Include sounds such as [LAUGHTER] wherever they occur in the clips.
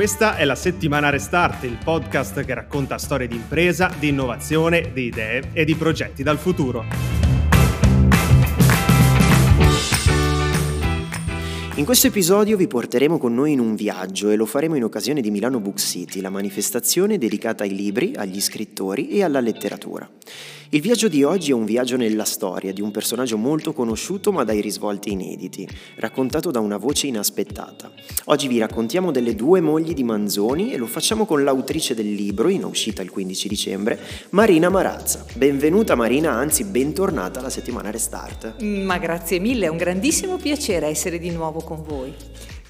questa è la settimana Restart, il podcast che racconta storie di impresa, di innovazione, di idee e di progetti dal futuro. In questo episodio vi porteremo con noi in un viaggio e lo faremo in occasione di Milano Book City, la manifestazione dedicata ai libri, agli scrittori e alla letteratura. Il viaggio di oggi è un viaggio nella storia di un personaggio molto conosciuto ma dai risvolti inediti, raccontato da una voce inaspettata. Oggi vi raccontiamo delle due mogli di Manzoni e lo facciamo con l'autrice del libro, in uscita il 15 dicembre, Marina Marazza. Benvenuta Marina, anzi bentornata alla settimana Restart. Ma grazie mille, è un grandissimo piacere essere di nuovo con voi.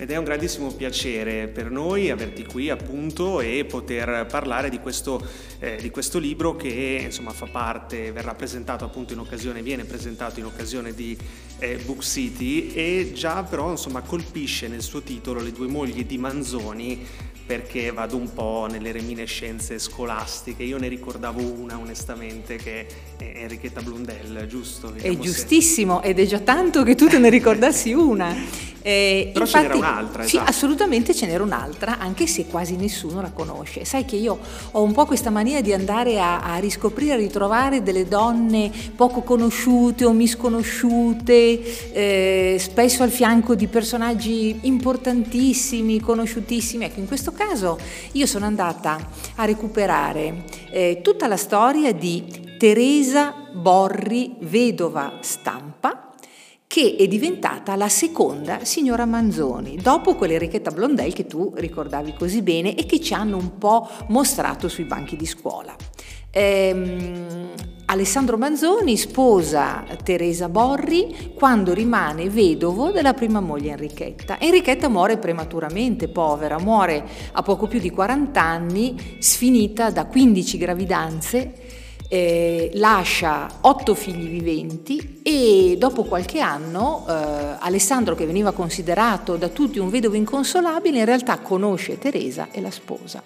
Ed è un grandissimo piacere per noi averti qui appunto e poter parlare di questo, eh, di questo libro che insomma fa parte, verrà presentato appunto in occasione, viene presentato in occasione di eh, Book City e già però insomma colpisce nel suo titolo le due mogli di Manzoni perché vado un po' nelle reminiscenze scolastiche. Io ne ricordavo una onestamente che è Enrichetta Blundell, giusto? Vediamo è giustissimo se... ed è già tanto che tu te ne ricordassi [LAUGHS] una. Eh, Però infatti, ce n'era un'altra, Sì, esatto. assolutamente ce n'era un'altra, anche se quasi nessuno la conosce. Sai che io ho un po' questa mania di andare a, a riscoprire, a ritrovare delle donne poco conosciute o misconosciute, eh, spesso al fianco di personaggi importantissimi, conosciutissimi. Ecco, in questo caso io sono andata a recuperare eh, tutta la storia di Teresa Borri, vedova stampa, che è diventata la seconda signora Manzoni, dopo quell'Enrichetta Blondel che tu ricordavi così bene e che ci hanno un po' mostrato sui banchi di scuola. Ehm, Alessandro Manzoni sposa Teresa Borri quando rimane vedovo della prima moglie Enrichetta. Enrichetta muore prematuramente, povera, muore a poco più di 40 anni, sfinita da 15 gravidanze eh, lascia otto figli viventi e dopo qualche anno eh, Alessandro, che veniva considerato da tutti un vedovo inconsolabile, in realtà conosce Teresa e la sposa.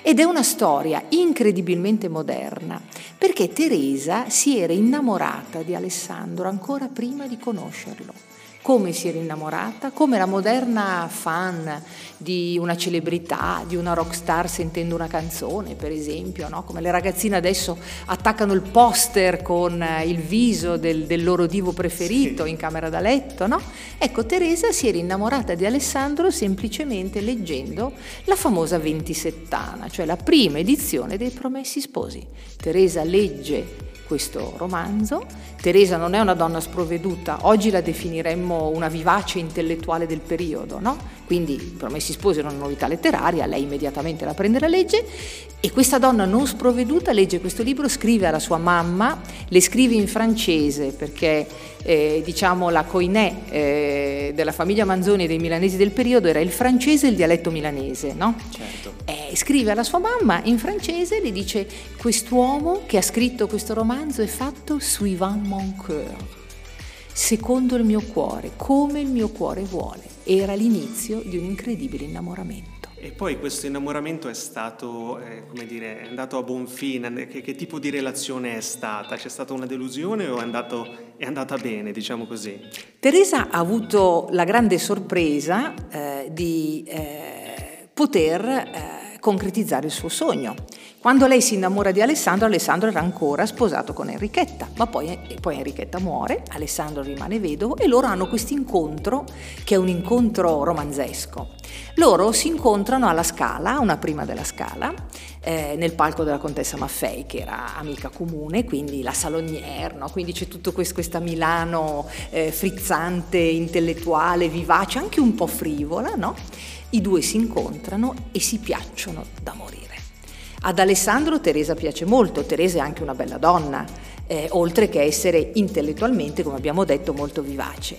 Ed è una storia incredibilmente moderna, perché Teresa si era innamorata di Alessandro ancora prima di conoscerlo come si era innamorata, come la moderna fan di una celebrità, di una rockstar sentendo una canzone, per esempio, no? come le ragazzine adesso attaccano il poster con il viso del, del loro divo preferito sì. in camera da letto. No? Ecco, Teresa si era innamorata di Alessandro semplicemente leggendo la famosa Ventisettana, cioè la prima edizione dei Promessi Sposi. Teresa legge questo romanzo. Teresa non è una donna sprovveduta, oggi la definiremmo una vivace intellettuale del periodo, no? Quindi Promessi Sposi era una novità letteraria, lei immediatamente la prende la legge e questa donna non sprovveduta legge questo libro, scrive alla sua mamma, le scrive in francese perché eh, diciamo la coinè eh, della famiglia Manzoni e dei milanesi del periodo era il francese e il dialetto milanese, no? Certo. Eh, scrive alla sua mamma in francese e le dice quest'uomo che ha scritto questo romanzo è fatto suivant mon cœur, secondo il mio cuore, come il mio cuore vuole era l'inizio di un incredibile innamoramento. E poi questo innamoramento è stato, eh, come dire, è andato a buon fine? Che, che, tipo di relazione è stata? C'è stata una delusione o è, andato, è andata bene, diciamo così? Teresa ha avuto la grande sorpresa eh, di eh, poter eh, concretizzare il suo sogno. Quando lei si innamora di Alessandro, Alessandro era ancora sposato con Enrichetta, ma poi, poi Enrichetta muore, Alessandro rimane vedovo e loro hanno questo incontro che è un incontro romanzesco. Loro si incontrano alla Scala, una prima della Scala, eh, nel palco della contessa Maffei, che era amica comune, quindi la salonière, no? quindi c'è tutta questa Milano eh, frizzante, intellettuale, vivace, anche un po' frivola, no? I due si incontrano e si piacciono da morire. Ad Alessandro Teresa piace molto, Teresa è anche una bella donna, eh, oltre che essere intellettualmente, come abbiamo detto, molto vivace.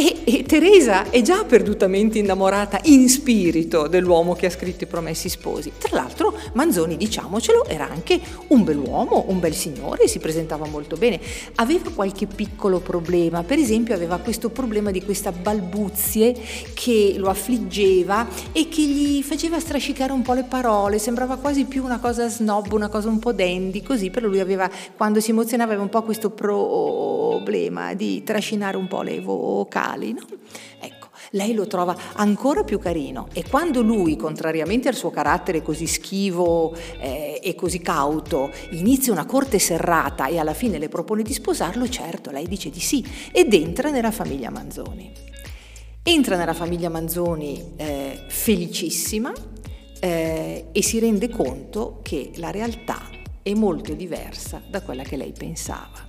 E, e, Teresa è già perdutamente innamorata in spirito dell'uomo che ha scritto i Promessi Sposi. Tra l'altro Manzoni, diciamocelo, era anche un bell'uomo, un bel signore, si presentava molto bene. Aveva qualche piccolo problema, per esempio aveva questo problema di questa balbuzie che lo affliggeva e che gli faceva strascicare un po' le parole, sembrava quasi più una cosa snob, una cosa un po' dandy, così per lui aveva, quando si emozionava aveva un po' questo problema di trascinare un po' le vocali. No? Ecco. lei lo trova ancora più carino e quando lui, contrariamente al suo carattere così schivo eh, e così cauto, inizia una corte serrata e alla fine le propone di sposarlo, certo, lei dice di sì ed entra nella famiglia Manzoni. Entra nella famiglia Manzoni eh, felicissima eh, e si rende conto che la realtà è molto diversa da quella che lei pensava.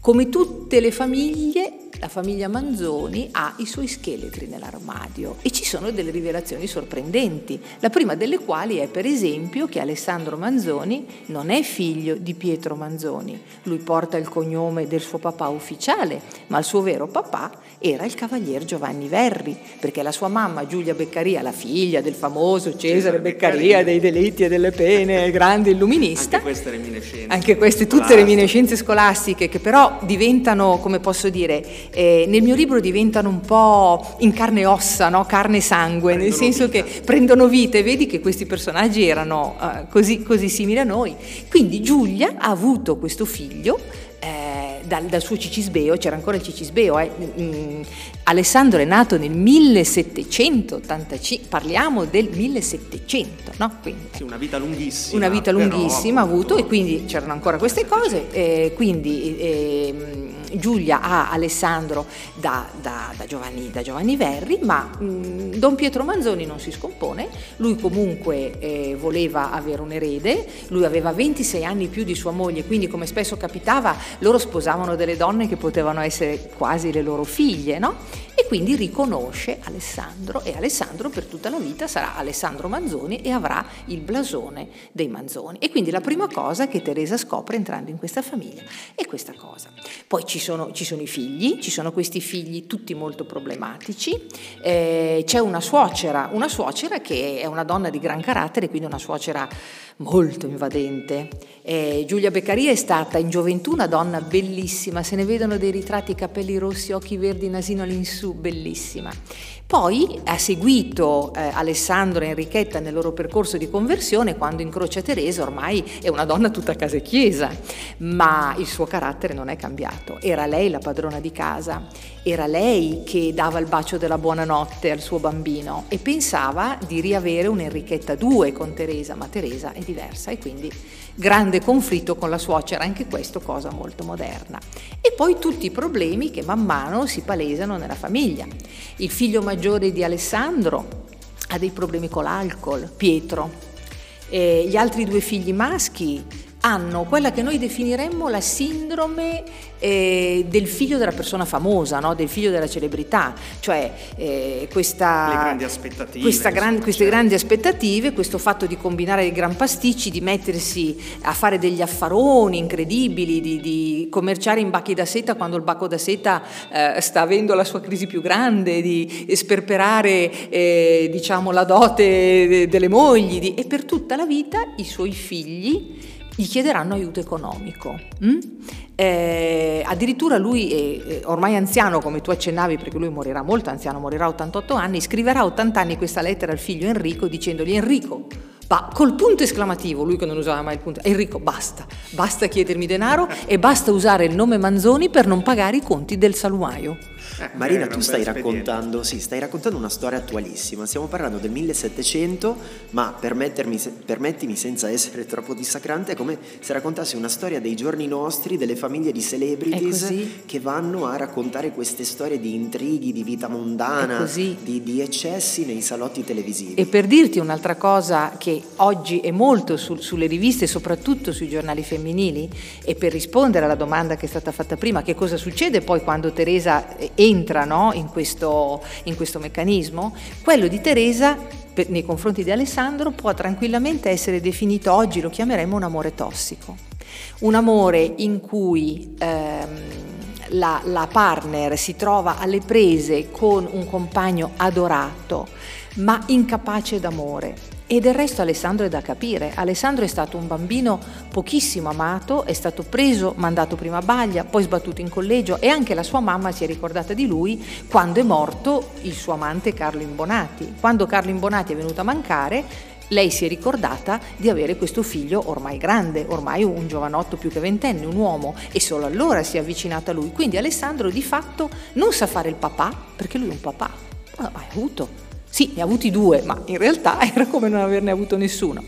Come tutte le famiglie, la famiglia Manzoni ha i suoi scheletri nell'armadio e ci sono delle rivelazioni sorprendenti, la prima delle quali è per esempio che Alessandro Manzoni non è figlio di Pietro Manzoni, lui porta il cognome del suo papà ufficiale, ma il suo vero papà era il cavalier Giovanni Verri, perché la sua mamma Giulia Beccaria, la figlia del famoso Cesare Beccaria. Dei delitti e delle pene, [LAUGHS] grande illuminista, anche queste reminiscenze, anche queste tutte reminiscenze scolastiche che però diventano, come posso dire, eh, nel mio libro diventano un po' in carne e ossa, no? carne e sangue, prendono nel senso vita. che prendono vita e vedi che questi personaggi erano uh, così, così simili a noi. Quindi Giulia ha avuto questo figlio eh, dal, dal, suo Cicisbeo, c'era ancora il Cicisbeo, eh, mm, Alessandro è nato nel 1785, parliamo del 1700, no? Quindi, sì, una vita lunghissima. Una vita lunghissima ha avuto e quindi c'erano ancora queste cose, eh, quindi eh, Giulia ha Alessandro da, da, da, Giovanni, da Giovanni, Verri, ma mh, mm, Don Pietro Manzoni non si scompone, lui comunque eh, voleva avere un erede, lui aveva 26 anni più di sua moglie, quindi come spesso capitava loro sposavano delle donne che potevano essere quasi le loro figlie, no? E quindi riconosce Alessandro e Alessandro per tutta la vita sarà Alessandro Manzoni e avrà il blasone dei Manzoni. E quindi la prima cosa che Teresa scopre entrando in questa famiglia è questa cosa. Poi ci sono, ci sono i figli, ci sono questi figli tutti molto problematici, eh, c'è una suocera, una suocera che è una donna di gran carattere, quindi una suocera molto invadente. Eh, Giulia Beccaria è stata in gioventù una donna bellissima, se ne vedono dei ritratti, capelli rossi, occhi verdi, nasino all'insù, bellissima. Poi ha seguito eh, Alessandro e Enrichetta nel loro percorso di conversione, quando incrocia Teresa ormai è una donna tutta casa e chiesa, ma il suo carattere non è cambiato. Era lei la padrona di casa, era lei che dava il bacio della buonanotte al suo bambino e pensava di riavere un'Enrichetta 2 con Teresa, ma Teresa è diversa e quindi grande conflitto con la suocera, anche questo cosa molto moderna. E poi tutti i problemi che man mano si palesano nella famiglia. Il figlio maggiore di Alessandro ha dei problemi con l'alcol, Pietro. E gli altri due figli maschi hanno quella che noi definiremmo la sindrome eh, del figlio della persona famosa, no? del figlio della celebrità, cioè eh, questa, grandi aspettative, questa gran, queste certo. grandi aspettative, questo fatto di combinare dei gran pasticci, di mettersi a fare degli affaroni incredibili, di, di commerciare in bacchi da seta quando il bacco da seta eh, sta avendo la sua crisi più grande, di sperperare eh, diciamo, la dote delle mogli di, e per tutta la vita i suoi figli gli chiederanno aiuto economico. Mm? Eh, addirittura lui, è, ormai anziano, come tu accennavi, perché lui morirà molto anziano, morirà a 88 anni, scriverà a 80 anni questa lettera al figlio Enrico dicendogli Enrico, ma col punto esclamativo, lui che non usava mai il punto, Enrico basta, basta chiedermi denaro e basta usare il nome Manzoni per non pagare i conti del salumaio. Eh, Marina, tu stai raccontando, sì, stai raccontando una storia attualissima. Stiamo parlando del 1700, ma permettimi senza essere troppo dissacrante, è come se raccontassi una storia dei giorni nostri, delle famiglie di celebrities che vanno a raccontare queste storie di intrighi, di vita mondana, di, di, eccessi nei salotti televisivi. E per dirti un'altra cosa che oggi è molto su, sulle riviste, soprattutto sui giornali femminili, e per rispondere alla domanda che è stata fatta prima, che cosa succede poi quando Teresa è entra no, in, questo, in questo meccanismo, quello di Teresa per, nei confronti di Alessandro può tranquillamente essere definito oggi, lo chiameremmo un amore tossico. Un amore in cui ehm, la, la partner si trova alle prese con un compagno adorato, ma incapace d'amore, e del resto Alessandro è da capire. Alessandro è stato un bambino pochissimo amato, è stato preso, mandato prima a Baglia, poi sbattuto in collegio e anche la sua mamma si è ricordata di lui quando è morto il suo amante Carlo Imbonati. Quando Carlo Imbonati è venuto a mancare, lei si è ricordata di avere questo figlio ormai grande, ormai un giovanotto più che ventenne, un uomo, e solo allora si è avvicinata a lui. Quindi Alessandro di fatto non sa fare il papà, perché lui è un papà, Non mai avuto. Sì, ne ha avuti due, ma in realtà [LAUGHS] era come non averne avuto nessuno.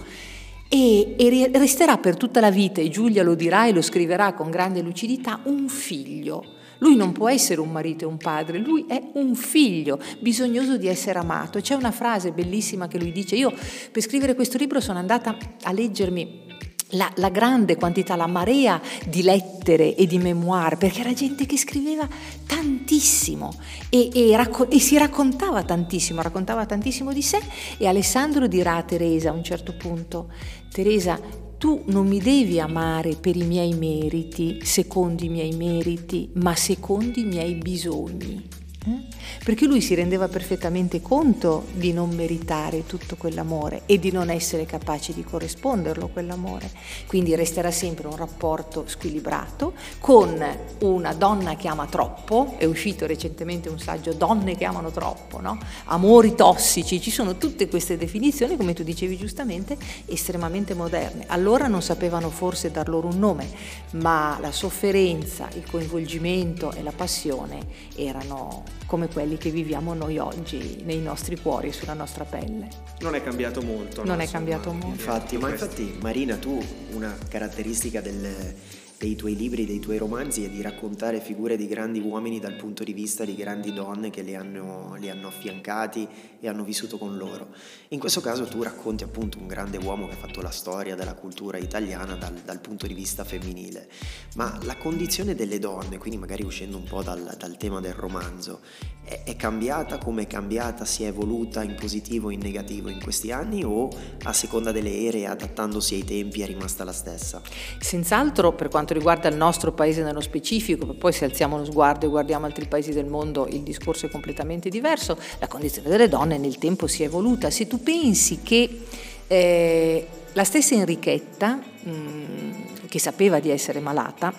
E, e resterà per tutta la vita, e Giulia lo dirà e lo scriverà con grande lucidità, un figlio. Lui non può essere un marito e un padre, lui è un figlio, bisognoso di essere amato. C'è una frase bellissima che lui dice, io per scrivere questo libro sono andata a leggermi la, la, grande quantità, la marea di lettere e di memoir, perché era gente che scriveva tantissimo e, e, racco- e, si raccontava tantissimo, raccontava tantissimo di sé e Alessandro dirà a Teresa a un certo punto, Teresa, tu non mi devi amare per i miei meriti, secondo i miei meriti, ma secondo i miei bisogni. Eh? perché lui si rendeva perfettamente conto di non meritare tutto quell'amore e di non essere capace di corrisponderlo quell'amore. Quindi resterà sempre un rapporto squilibrato con una donna che ama troppo, è uscito recentemente un saggio Donne che amano troppo, no? amori tossici, ci sono tutte queste definizioni, come tu dicevi giustamente, estremamente moderne. Allora non sapevano forse dar loro un nome, ma la sofferenza, il coinvolgimento e la passione erano come quelli che viviamo noi oggi nei nostri cuori, sulla nostra pelle. Non è cambiato molto. Non no? è cambiato molto. Infatti, ma infatti Marina, tu una caratteristica del dei tuoi libri, dei tuoi romanzi è di raccontare figure di grandi uomini dal punto di vista di grandi donne che li hanno, li hanno affiancati e hanno vissuto con loro. In questo caso tu racconti appunto un grande uomo che ha fatto la storia della cultura italiana dal, dal punto di vista femminile, ma la condizione delle donne, quindi magari uscendo un po' dal, dal tema del romanzo, è, è cambiata come è cambiata, si è evoluta in positivo o in negativo in questi anni o a seconda delle ere adattandosi ai tempi è rimasta la stessa? Senz'altro per quanto quanto riguarda il nostro paese nello specifico, poi se alziamo lo sguardo e guardiamo altri paesi del mondo il discorso è completamente diverso, la condizione delle donne nel tempo si è evoluta. Se tu pensi che eh, la stessa Enrichetta, mh, mm, che sapeva di essere malata,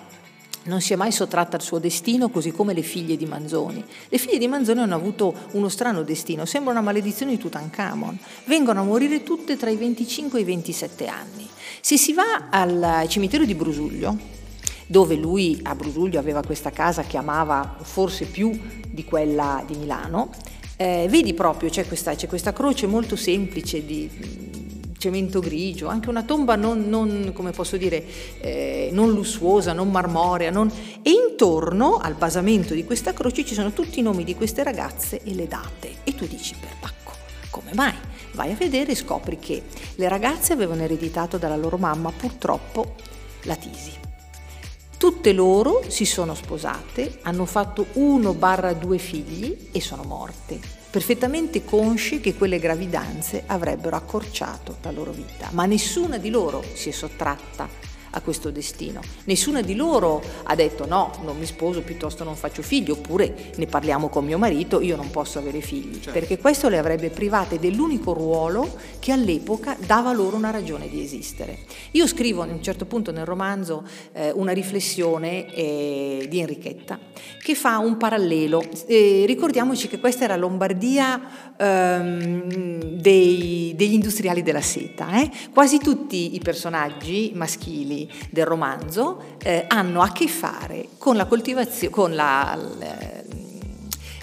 non si è mai sottratta al suo destino, così come le figlie di Manzoni. Le figlie di Manzoni hanno avuto uno strano destino, sembra una maledizione di Tutankhamon. Vengono a morire tutte tra i 25 e i 27 anni. Se si va al cimitero di Brusuglio, dove lui a Brusuglio aveva questa casa che amava forse più di quella di Milano, eh, vedi proprio c'è questa, c'è questa, croce molto semplice di mm, cemento grigio, anche una tomba non, non come posso dire, eh, non lussuosa, non marmorea, non... e intorno al basamento di questa croce ci sono tutti i nomi di queste ragazze e le date. E tu dici, perbacco, come mai? Vai a vedere e scopri che le ragazze avevano ereditato dalla loro mamma purtroppo la tisi. Tutte loro si sono sposate, hanno fatto uno barra due figli e sono morte, perfettamente consci che quelle gravidanze avrebbero accorciato la loro vita, ma nessuna di loro si è sottratta a questo destino. Nessuna di loro ha detto no, non mi sposo, piuttosto non faccio figli, oppure ne parliamo con mio marito, io non posso avere figli, certo. perché questo le avrebbe private dell'unico ruolo che all'epoca dava loro una ragione di esistere. Io scrivo a un certo punto nel romanzo eh, una riflessione eh, di Enrichetta che fa un parallelo. Eh, ricordiamoci che questa era Lombardia ehm, dei, degli industriali della seta. Eh. Quasi tutti i personaggi maschili del romanzo eh, hanno a che fare con la coltivazione, con la,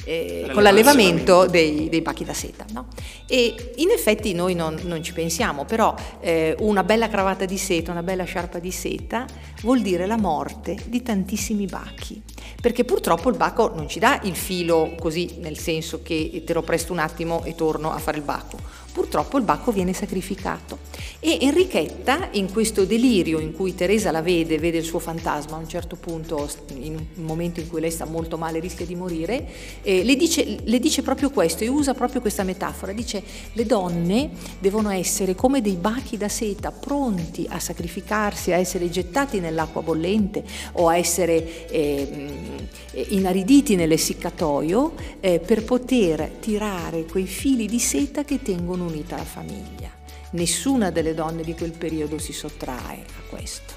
eh, con l'allevamento dei, dei, pacchi da seta. No? E in effetti noi non, non ci pensiamo, però eh, una bella cravatta di seta, una bella sciarpa di seta vuol dire la morte di tantissimi bachi, perché purtroppo il baco non ci dà il filo così, nel senso che te lo presto un attimo e torno a fare il baco purtroppo il bacco viene sacrificato. E Enrichetta, in questo delirio in cui Teresa la vede, vede il suo fantasma a un certo punto, in un momento in cui lei sta molto male, rischia di morire, eh, le, dice, le dice proprio questo e usa proprio questa metafora. Dice le donne devono essere come dei bachi da seta, pronti a sacrificarsi, a essere gettati nell'acqua bollente o a essere eh, inariditi nell'essiccatoio eh, per poter tirare quei fili di seta che tengono unita la famiglia. Nessuna delle donne di quel periodo si sottrae a questo.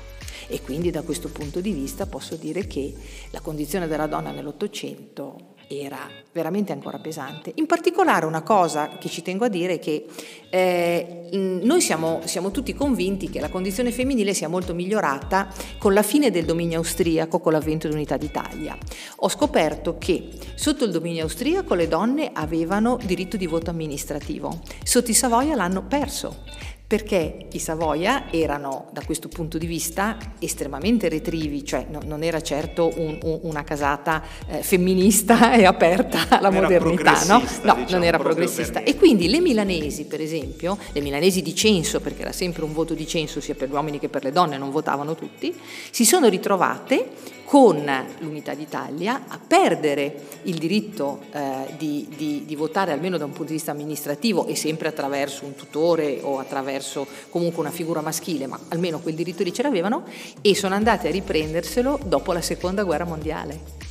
E quindi da questo punto di vista posso dire che la condizione della donna nell'Ottocento era veramente ancora pesante. In particolare una cosa che ci tengo a dire è che eh, noi siamo, siamo, tutti convinti che la condizione femminile sia molto migliorata con la fine del dominio austriaco, con l'avvento dell'unità d'Italia. Ho scoperto che sotto il dominio austriaco le donne avevano diritto di voto amministrativo, sotto i Savoia l'hanno perso perché i Savoia erano da questo punto di vista estremamente retrivi, cioè no, non era certo un, un, una casata eh, femminista [LAUGHS] e aperta alla non modernità, no? No, diciamo, non era progressista. E quindi le milanesi, per esempio, le milanesi di censo, perché era sempre un voto di censo sia per gli uomini che per le donne, non votavano tutti, si sono ritrovate con l'Unità d'Italia a perdere il diritto eh, di, di, di, votare almeno da un punto di vista amministrativo e sempre attraverso un tutore o attraverso comunque una figura maschile, ma almeno quel diritto lì ce l'avevano e sono andate a riprenderselo dopo la seconda guerra mondiale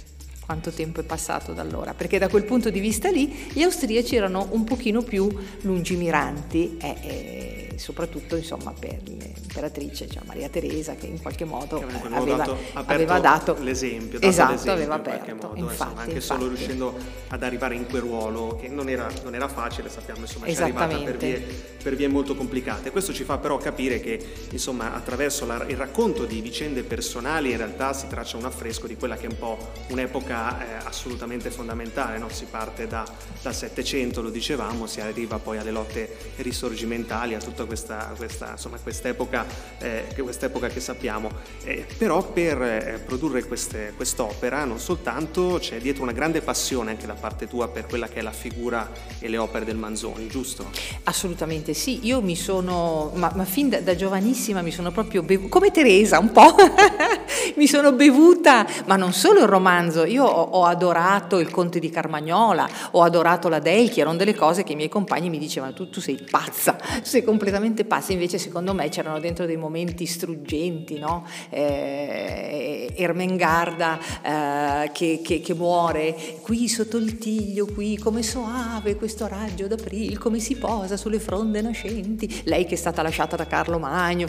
quanto tempo è passato da allora, perché da quel punto di vista lì gli austriaci erano un pochino più lungimiranti. Eh, eh, soprattutto insomma, per l'imperatrice cioè Maria Teresa che in qualche modo aveva dato, aveva dato l'esempio, dato esatto, l'esempio aveva aperto, modo, infatti, insomma, anche infatti. solo riuscendo ad arrivare in quel ruolo che non era, non era facile, sappiamo insomma, ci è arrivata per vie, per vie, molto complicate. Questo ci fa però capire che insomma, attraverso la, il racconto di vicende personali in realtà si traccia un affresco di quella che è un po' un'epoca eh, assolutamente fondamentale, no? si parte da, dal Settecento, lo dicevamo, si arriva poi alle lotte risorgimentali, a tutta questa, questa, insomma, quest'epoca, eh, quest'epoca che sappiamo. Eh, però per eh, produrre queste, quest'opera non soltanto c'è dietro una grande passione anche da parte tua per quella che è la figura e le opere del Manzoni, giusto? Assolutamente sì, io mi sono, ma, ma fin da, da, giovanissima mi sono proprio bevuta, come Teresa un po', [LAUGHS] mi sono bevuta, ma non solo il romanzo, io ho, adorato il Conte di Carmagnola, ho adorato la Delchi, erano delle cose che i miei compagni mi dicevano tu, tu sei pazza, sei completamente pazzi, invece secondo me c'erano dentro dei momenti struggenti, no? eh, Ermengarda eh, che, che, che, muore, qui sotto il tiglio, qui come soave questo raggio d'aprile, come si posa sulle fronde nascenti, lei che è stata lasciata da Carlo Magno,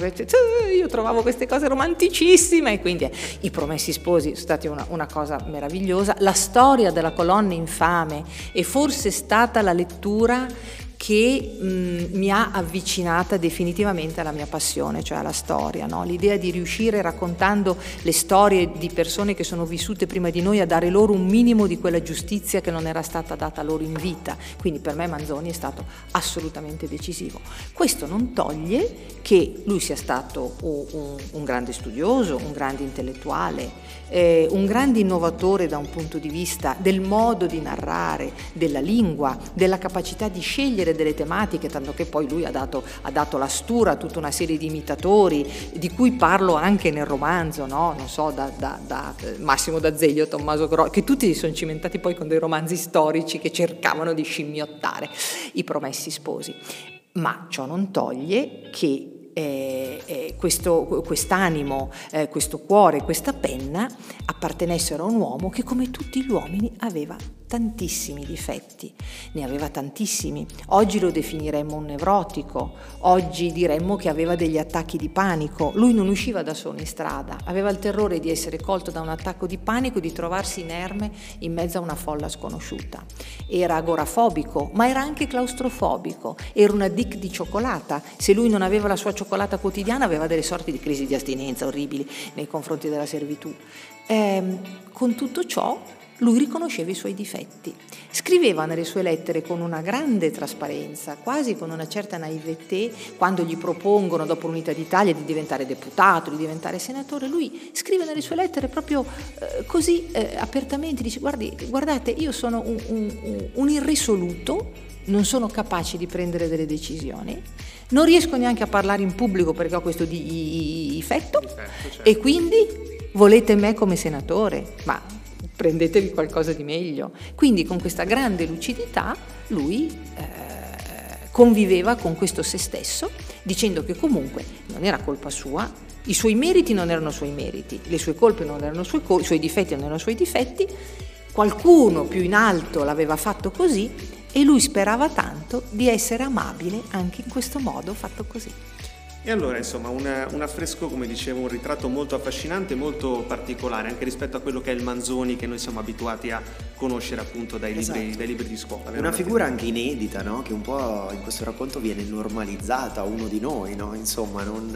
io trovavo queste cose romanticissime. E quindi eh, i promessi sposi sono stati una, una cosa meravigliosa, la storia della colonna infame è forse stata la lettura che mh, mi ha avvicinata definitivamente alla mia passione, cioè alla storia. No? L'idea di riuscire raccontando le storie di persone che sono vissute prima di noi a dare loro un minimo di quella giustizia che non era stata data loro in vita. Quindi per me Manzoni è stato assolutamente decisivo. Questo non toglie che lui sia stato un, un, grande studioso, un grande intellettuale, eh, un grande innovatore da un punto di vista del modo di narrare, della lingua, della capacità di scegliere delle tematiche, tanto che poi lui ha dato, ha dato la stura a tutta una serie di imitatori, di cui parlo anche nel romanzo, no? non so, da, da, da eh, Massimo D'Azeglio, Tommaso Gro, che tutti si sono cimentati poi con dei romanzi storici che cercavano di scimmiottare i promessi sposi. Ma ciò non toglie che eh, eh, questo, quest'animo, eh, questo cuore, questa penna appartenessero a un uomo che come tutti gli uomini aveva tantissimi difetti, ne aveva tantissimi. Oggi lo definiremmo un nevrotico, oggi diremmo che aveva degli attacchi di panico. Lui non usciva da solo in strada, aveva il terrore di essere colto da un attacco di panico e di trovarsi inerme in mezzo a una folla sconosciuta. Era agorafobico, ma era anche claustrofobico, era una dick di cioccolata. Se lui non aveva la sua cioccolata quotidiana aveva delle sorti di crisi di astinenza orribili nei confronti della servitù. Eh, con tutto ciò lui riconosceva i suoi difetti. Scriveva nelle sue lettere con una grande trasparenza, quasi con una certa naivete, quando gli propongono dopo l'Unità d'Italia di diventare deputato, di diventare senatore, lui scrive nelle sue lettere proprio eh, così eh, apertamente, dice guardi, guardate, io sono un, un, un irrisoluto, non sono capace di prendere delle decisioni, non riesco neanche a parlare in pubblico perché ho questo difetto certo. e quindi volete me come senatore, ma prendetevi qualcosa di meglio. Quindi con questa grande lucidità lui eh, conviveva con questo se stesso dicendo che comunque non era colpa sua, i suoi meriti non erano suoi meriti, le sue colpe non erano sue colpe, i suoi difetti non erano suoi difetti, qualcuno più in alto l'aveva fatto così e lui sperava tanto di essere amabile anche in questo modo fatto così. E allora, insomma, un, un, affresco, come dicevo, un ritratto molto affascinante, molto particolare, anche rispetto a quello che è il Manzoni che noi siamo abituati a conoscere appunto dai, esatto. libri, dai libri, di scuola. Una figura anche inedita, no? Che un po' in questo racconto viene normalizzata, uno di noi, no? Insomma, non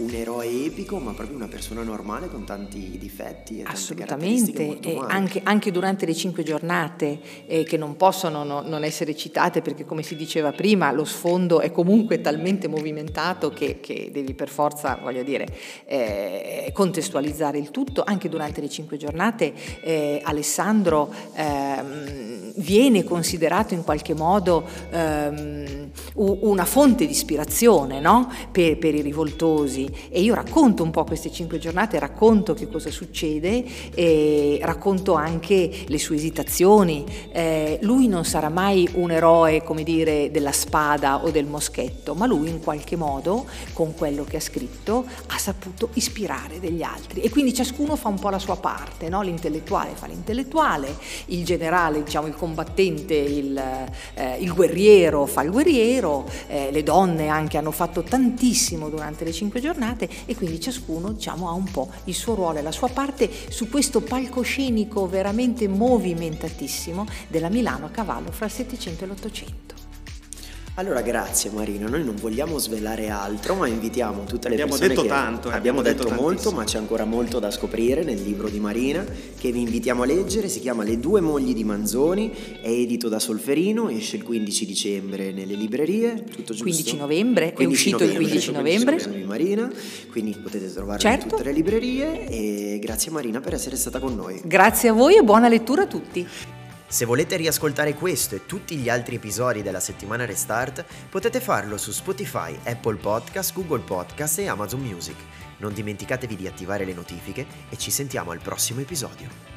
un eroe epico, ma proprio una persona normale con tanti difetti. E Assolutamente, e anche, anche, durante le cinque giornate eh, che non possono no, non essere citate perché come si diceva prima lo sfondo è comunque talmente movimentato che, che devi per forza, voglio dire, eh, contestualizzare il tutto. Anche durante le cinque giornate eh, Alessandro ehm, viene considerato in qualche modo ehm, una fonte di ispirazione no? per, per i rivoltosi e io racconto un po' queste cinque giornate, racconto che cosa succede e racconto anche le sue esitazioni. Eh, lui non sarà mai un eroe, come dire, della spada o del moschetto, ma lui in qualche modo, con quello che ha scritto, ha saputo ispirare degli altri e quindi ciascuno fa un po' la sua parte, no? l'intellettuale fa l'intellettuale, il generale, diciamo il combattente, il, eh, il guerriero fa il guerriero, eh, le donne anche hanno fatto tantissimo durante le cinque giornate giornate e quindi ciascuno diciamo, ha un po' il suo ruolo e la sua parte su questo palcoscenico veramente movimentatissimo della Milano a cavallo fra il Settecento e l'Ottocento. Allora grazie Marino, noi non vogliamo svelare altro ma invitiamo tutte le abbiamo persone detto tanto, eh, abbiamo, detto, detto molto ma c'è ancora molto da scoprire nel libro di Marina che vi invitiamo a leggere, si chiama Le due mogli di Manzoni, è edito da Solferino, esce il 15 dicembre nelle librerie, tutto giusto? 15 novembre, 15 è uscito novembre, il 15 novembre. 15 novembre di Marina, quindi potete trovarlo certo. in tutte le librerie e grazie Marina per essere stata con noi. Grazie a voi e buona lettura a tutti. Se volete riascoltare questo e tutti gli altri episodi della settimana Restart, potete farlo su Spotify, Apple Podcast, Google Podcast e Amazon Music. Non dimenticatevi di attivare le notifiche e ci sentiamo al prossimo episodio.